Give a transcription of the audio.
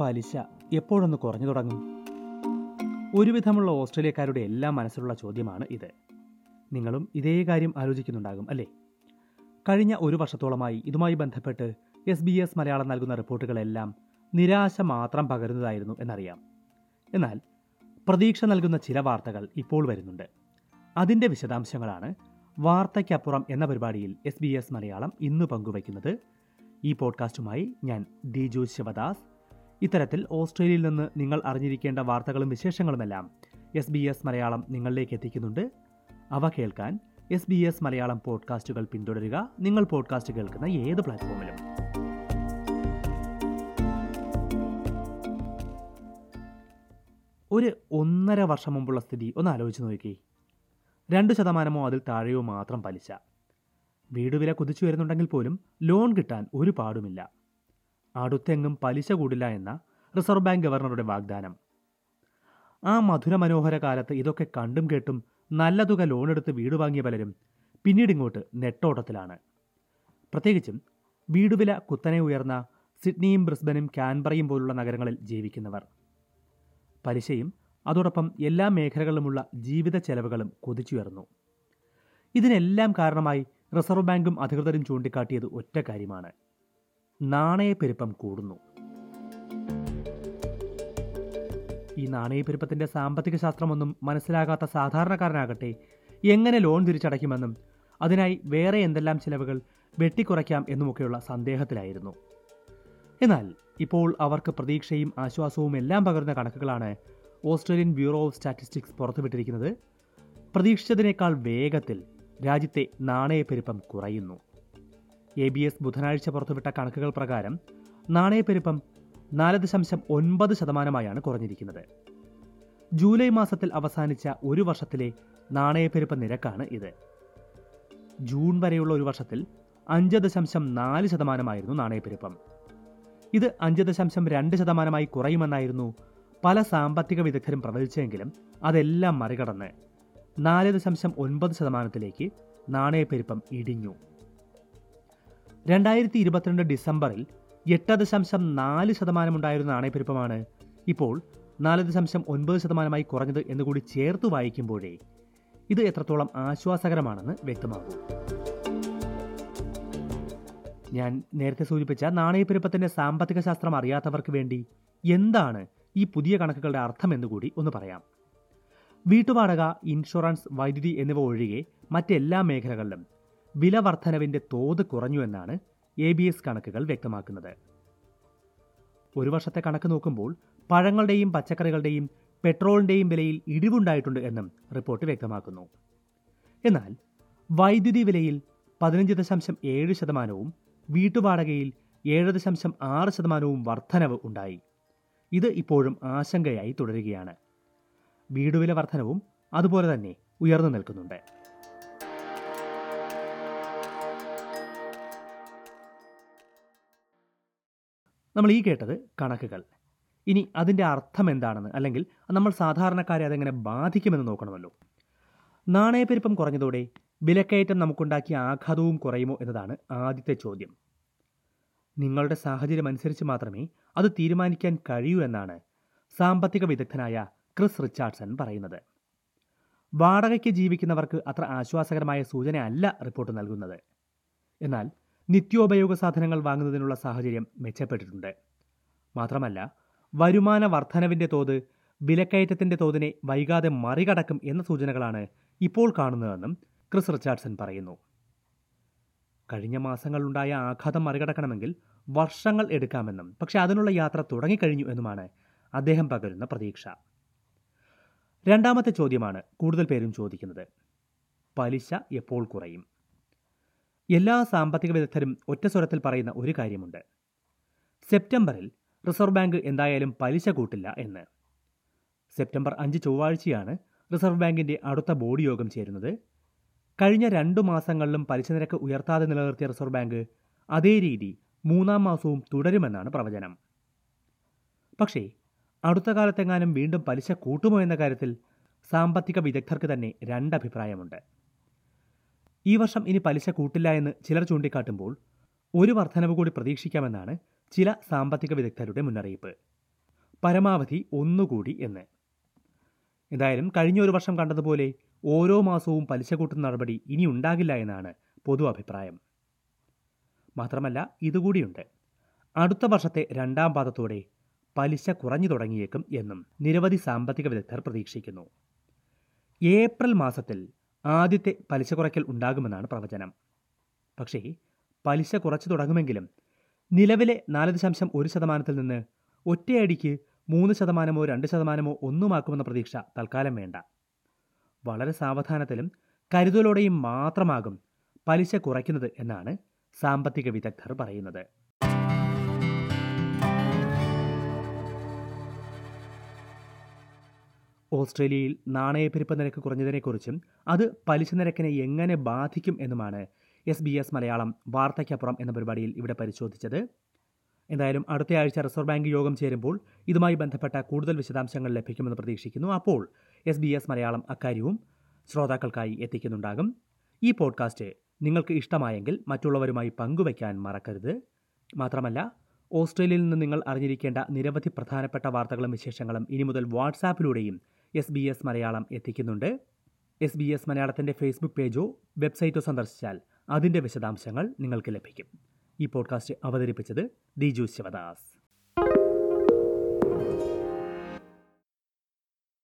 പലിശ എപ്പോഴൊന്ന് കുറഞ്ഞു തുടങ്ങും? ഒരുവിധമുള്ള ഓസ്ട്രേലിയക്കാരുടെ എല്ലാ മനസ്സിലുള്ള ചോദ്യമാണ് ഇത്. നിങ്ങളും ഇതേ കാര്യം ആലോചിക്കുന്നുണ്ടാകും അല്ലേ? കഴിഞ്ഞ ഒരു വർഷത്തോളമായി ഇതുമായി ബന്ധപ്പെട്ട് എസ് ബി എസ് മലയാളം നൽകുന്ന റിപ്പോർട്ടുകളെല്ലാം നിരാശ മാത്രം പകരുന്നതായിരുന്നു എന്നറിയാം. എന്നാൽ പ്രതീക്ഷ നൽകുന്ന ചില വാർത്തകൾ ഇപ്പോൾ വരുന്നുണ്ട്. അതിന്റെ വിശദാംശങ്ങളാണ് വാർത്തയ്ക്കപ്പുറം എന്ന പരിപാടിയിൽ എസ് ബി എസ് മലയാളം ഇന്ന് പങ്കുവയ്ക്കുന്നത്. ഈ പോഡ്കാസ്റ്റുമായി ഞാൻ ദിജു ശിവദാസ് ഇത്തരത്തിൽ ഓസ്ട്രേലിയയിൽ നിന്ന് നിങ്ങൾ അറിഞ്ഞിരിക്കേണ്ട വാർത്തകളും വിശേഷങ്ങളുമെല്ലാം എസ് ബി എസ് മലയാളം നിങ്ങളിലേക്ക് എത്തിക്കുന്നുണ്ട്. അവ കേൾക്കാൻ എസ് ബി എസ് മലയാളം പോഡ്കാസ്റ്റുകൾ പിന്തുടരുക. നിങ്ങൾ പോഡ്കാസ്റ്റ് കേൾക്കുന്ന ഏത് പ്ലാറ്റ്ഫോമിലും. ഒരു ഒന്നര വർഷം മുമ്പുള്ള സ്ഥിതി ഒന്ന് ആലോചിച്ച് നോക്കി രണ്ട് ശതമാനമോ അതിൽ താഴെയോ മാത്രം പലിശ. വീട് വില കുതിച്ചു വരുന്നുണ്ടെങ്കിൽ പോലും ലോൺ കിട്ടാൻ ഒരു പാടുമില്ല. അടുത്തെങ്ങും പലിശ കൂടില്ല എന്ന റിസർവ് ബാങ്ക് ഗവർണറുടെ വാഗ്ദാനം. ആ മധുര മനോഹര കാലത്ത് ഇതൊക്കെ കണ്ടും കേട്ടും നല്ല തുക ലോൺ എടുത്ത് വീട് വാങ്ങിയ പലരും പിന്നീട് ഇങ്ങോട്ട് നെട്ടോട്ടത്തിലാണ്. പ്രത്യേകിച്ചും വീടുവില കുത്തനെ ഉയർന്ന സിഡ്നിയും ബ്രിസ്ബനും കാൻബറയും പോലുള്ള നഗരങ്ങളിൽ ജീവിക്കുന്നവർ. പലിശയും അതോടൊപ്പം എല്ലാ മേഖലകളിലുമുള്ള ജീവിത ചെലവുകളും കുതിച്ചുയർന്നു. ഇതിനെല്ലാം കാരണമായി റിസർവ് ബാങ്കും അധികൃതരും ചൂണ്ടിക്കാട്ടിയത് ഒറ്റ കാര്യമാണ്. നാണയപ്പെരുപ്പം കൂടുന്നു. ഈ നാണയപ്പെരുപ്പത്തിന്റെ സാമ്പത്തിക ശാസ്ത്രമൊന്നും മനസ്സിലാകാത്ത സാധാരണക്കാരനാകട്ടെ എങ്ങനെ ലോൺ തിരിച്ചടയ്ക്കുമെന്നും അതിനായി വേറെ എന്തെല്ലാം ചിലവുകൾ വെട്ടിക്കുറയ്ക്കാം എന്നുമൊക്കെയുള്ള സന്ദേഹത്തിലായിരുന്നു. എന്നാൽ ഇപ്പോൾ അവർക്ക് പ്രതീക്ഷയും ആശ്വാസവും എല്ലാം പകർന്ന കണക്കുകളാണ് ഓസ്ട്രേലിയൻ ബ്യൂറോ ഓഫ് സ്റ്റാറ്റിസ്റ്റിക്സ് പുറത്തുവിട്ടിരിക്കുന്നത്. പ്രതീക്ഷിച്ചതിനേക്കാൾ വേഗത്തിൽ രാജ്യത്തെ നാണയപ്പെരുപ്പം കുറയുന്നു. എ ബി എസ് ബുധനാഴ്ച പുറത്തുവിട്ട കണക്കുകൾ പ്രകാരം നാണയപ്പെരുപ്പം നാല് ദശാംശം ഒൻപത് ശതമാനമായാണ് കുറഞ്ഞിരിക്കുന്നത്. ജൂലൈ മാസത്തിൽ അവസാനിച്ച ഒരു വർഷത്തിലെ നാണയപ്പെരുപ്പ നിരക്കാണ് ഇത്. ജൂൺ വരെയുള്ള ഒരു വർഷത്തിൽ അഞ്ച് ദശാംശം നാല് ശതമാനമായിരുന്നു നാണയപ്പെരുപ്പം. ഇത് അഞ്ച് ദശാംശം രണ്ട് ശതമാനമായി കുറയുമെന്നായിരുന്നു പല സാമ്പത്തിക വിദഗ്ധരും പ്രവചിച്ചെങ്കിലും അതെല്ലാം മറികടന്ന് നാല് ദശാംശം ഒൻപത് ശതമാനത്തിലേക്ക് നാണയപ്പെരുപ്പം ഇടിഞ്ഞു. രണ്ടായിരത്തി ഇരുപത്തിരണ്ട് ഡിസംബറിൽ എട്ട് ദശാംശം നാല് ശതമാനമുണ്ടായിരുന്ന നാണയപ്പെരുപ്പമാണ് ഇപ്പോൾ നാല് ദശാംശം ഒൻപത് ശതമാനമായി കുറഞ്ഞത് എന്നുകൂടി ചേർത്ത് വായിക്കുമ്പോഴേ ഇത് എത്രത്തോളം ആശ്വാസകരമാണെന്ന് വ്യക്തമാകൂ ഞാൻ നേരത്തെ സൂചിപ്പിച്ച നാണയപ്പെരുപ്പത്തിന്റെ സാമ്പത്തിക ശാസ്ത്രം അറിയാത്തവർക്ക് വേണ്ടി എന്താണ് ഈ പുതിയ കണക്കുകളുടെ അർത്ഥം എന്നുകൂടി ഒന്ന് പറയാം. വീട്ടുവാടക ഇൻഷുറൻസ് വൈദ്യുതി എന്നിവ ഒഴികെ മറ്റെല്ലാ മേഖലകളിലും വില വർധനവിന്റെ തോത് കുറഞ്ഞു എന്നാണ് എ ബി എസ് കണക്കുകൾ വ്യക്തമാക്കുന്നത്. ഒരു വർഷത്തെ കണക്ക് നോക്കുമ്പോൾ പഴങ്ങളുടെയും പച്ചക്കറികളുടെയും പെട്രോളിന്റെയും വിലയിൽ ഇടിവുണ്ടായിട്ടുണ്ട് എന്നും റിപ്പോർട്ട് വ്യക്തമാക്കുന്നു. എന്നാൽ വൈദ്യുതി വിലയിൽ പതിനഞ്ച് ദശാംശം ഏഴ് ശതമാനവും വീട്ടുവാടകയിൽ ഏഴ് ദശാംശം ആറ് ശതമാനവും വർധനവ് ഉണ്ടായി. ഇത് ഇപ്പോഴും ആശങ്കയായി തുടരുകയാണ്. വീടുവില വർധനവും അതുപോലെ തന്നെ ഉയർന്നു നിൽക്കുന്നുണ്ട്. നമ്മൾ ഈ കേട്ടത് കണക്കുകൾ. ഇനി അതിന്റെ അർത്ഥം എന്താണെന്ന് അല്ലെങ്കിൽ നമ്മൾ സാധാരണക്കാരെ അതെങ്ങനെ ബാധിക്കുമെന്ന് നോക്കണമല്ലോ. നാണയപ്പെരുപ്പം കുറഞ്ഞതോടെ വിലക്കയറ്റം നമുക്കുണ്ടാക്കിയ ആഘാതവും കുറയുമോ എന്നതാണ് ആദ്യത്തെ ചോദ്യം. നിങ്ങളുടെ സാഹചര്യം അനുസരിച്ച് മാത്രമേ അത് തീരുമാനിക്കാൻ കഴിയൂ എന്നാണ് സാമ്പത്തിക വിദഗ്ധനായ ക്രിസ് റിച്ചാർഡ്സൺ പറയുന്നത്. വാടകയ്ക്ക് ജീവിക്കുന്നവർക്ക് അത്ര ആശ്വാസകരമായ സൂചനയല്ല റിപ്പോർട്ട് നൽകുന്നത്. എന്നാൽ നിത്യോപയോഗ സാധനങ്ങൾ വാങ്ങുന്നതിനുള്ള സാഹചര്യം മെച്ചപ്പെട്ടിട്ടുണ്ട്. മാത്രമല്ല വരുമാന വർധനവിന്റെ തോത് വിലക്കയറ്റത്തിന്റെ തോതിനെ വൈകാതെ മറികടക്കും എന്ന സൂചനകളാണ് ഇപ്പോൾ കാണുന്നതെന്നും ക്രിസ് റിച്ചാർഡ്സൺ പറയുന്നു. കഴിഞ്ഞ മാസങ്ങളിലുണ്ടായ ആഘാതം മറികടക്കണമെങ്കിൽ വർഷങ്ങൾ എടുക്കാമെന്നും പക്ഷെ അതിനുള്ള യാത്ര തുടങ്ങിക്കഴിഞ്ഞു എന്നുമാണ് അദ്ദേഹം പകരുന്ന പ്രതീക്ഷ. രണ്ടാമത്തെ ചോദ്യമാണ് കൂടുതൽ പേരും ചോദിക്കുന്നത്. പലിശ എപ്പോൾ കുറയും? എല്ലാ സാമ്പത്തിക വിദഗ്ധരും ഒറ്റ സ്വരത്തിൽ പറയുന്ന ഒരു കാര്യമുണ്ട്. സെപ്റ്റംബറിൽ റിസർവ് ബാങ്ക് എന്തായാലും പലിശ കൂട്ടില്ല എന്ന്. സെപ്റ്റംബർ അഞ്ച് ചൊവ്വാഴ്ചയാണ് റിസർവ് ബാങ്കിന്റെ അടുത്ത ബോർഡ് യോഗം ചേരുന്നത്. കഴിഞ്ഞ രണ്ടു മാസങ്ങളിലും പലിശ നിരക്ക് ഉയർത്താതെ നിലനിർത്തിയ റിസർവ് ബാങ്ക് അതേ രീതി മൂന്നാം മാസവും തുടരുമെന്നാണ് പ്രവചനം. പക്ഷേ അടുത്ത കാലത്തെങ്ങാനും വീണ്ടും പലിശ കൂട്ടുമോ എന്ന കാര്യത്തിൽ സാമ്പത്തിക വിദഗ്ധർക്ക് തന്നെ രണ്ടഭിപ്രായമുണ്ട്. ഈ വർഷം ഇനി പലിശ കൂട്ടില്ല എന്ന് ചിലർ ചൂണ്ടിക്കാട്ടുമ്പോൾ ഒരു വർധനവ് കൂടി പ്രതീക്ഷിക്കാമെന്നാണ് ചില സാമ്പത്തിക വിദഗ്ധരുടെ മുന്നറിയിപ്പ്. പരമാവധി ഒന്നുകൂടി എന്ന്. എന്തായാലും കഴിഞ്ഞ ഒരു വർഷം കണ്ടതുപോലെ ഓരോ മാസവും പലിശ കൂട്ടുന്ന നടപടി ഇനി ഉണ്ടാകില്ല എന്നാണ് പൊതു അഭിപ്രായം. മാത്രമല്ല ഇതുകൂടിയുണ്ട്. അടുത്ത വർഷത്തെ രണ്ടാം പാദത്തോടെ പലിശ കുറഞ്ഞു തുടങ്ങിയേക്കും എന്നും നിരവധി സാമ്പത്തിക വിദഗ്ധർ പ്രതീക്ഷിക്കുന്നു. ഏപ്രിൽ മാസത്തിൽ ആദ്യത്തെ പലിശ കുറയ്ക്കൽ ഉണ്ടാകുമെന്നാണ് പ്രവചനം. പക്ഷേ പലിശ കുറച്ചു തുടങ്ങുമെങ്കിലും നിലവിലെ നാല് ദശാംശം ഒരു ശതമാനത്തിൽ നിന്ന് ഒറ്റയടിക്ക് മൂന്ന് ശതമാനമോ രണ്ട് ശതമാനമോ ഒന്നുമാക്കുമെന്ന പ്രതീക്ഷ തൽക്കാലം വേണ്ട. വളരെ സാവധാനത്തിലും കരുതലോടെയും മാത്രമാകും പലിശ കുറയ്ക്കുന്നത് എന്നാണ് സാമ്പത്തിക വിദഗ്ധർ പറയുന്നത്. ഓസ്ട്രേലിയയിൽ നാണയപ്പെരുപ്പ നിരക്ക് കുറഞ്ഞതിനെക്കുറിച്ചും അത് പലിശ നിരക്കിനെ എങ്ങനെ ബാധിക്കും എന്നുമാണ് എസ് ബി എസ് മലയാളം വാർത്തയ്ക്കപ്പുറം എന്ന പരിപാടിയിൽ ഇവിടെ പരിശോധിച്ചത്. എന്തായാലും അടുത്ത ആഴ്ച റിസർവ് ബാങ്ക് യോഗം ചേരുമ്പോൾ ഇതുമായി ബന്ധപ്പെട്ട കൂടുതൽ വിശദാംശങ്ങൾ ലഭിക്കുമെന്ന് പ്രതീക്ഷിക്കുന്നു. അപ്പോൾ എസ് ബി എസ് മലയാളം അക്കാര്യവും ശ്രോതാക്കൾക്കായി എത്തിക്കുന്നുണ്ടാകും. ഈ പോഡ്കാസ്റ്റ് നിങ്ങൾക്ക് ഇഷ്ടമായെങ്കിൽ മറ്റുള്ളവരുമായി പങ്കുവയ്ക്കാൻ മറക്കരുത്. മാത്രമല്ല ഓസ്ട്രേലിയയിൽ നിന്ന് നിങ്ങൾ അറിഞ്ഞിരിക്കേണ്ട നിരവധി പ്രധാനപ്പെട്ട വാർത്തകളും വിശേഷങ്ങളും ഇനി മുതൽ വാട്സാപ്പിലൂടെയും എസ് ബി എസ് മലയാളം എത്തിക്കുന്നുണ്ട്. എസ് ബി എസ് മലയാളത്തിന്റെ ഫേസ്ബുക്ക് പേജോ വെബ്സൈറ്റോ സന്ദർശിച്ചാൽ അതിന്റെ വിശദാംശങ്ങൾ നിങ്ങൾക്ക് ലഭിക്കും. ഈ പോഡ്കാസ്റ്റ് അവതരിപ്പിച്ചത് ദിജു ശിവദാസ്.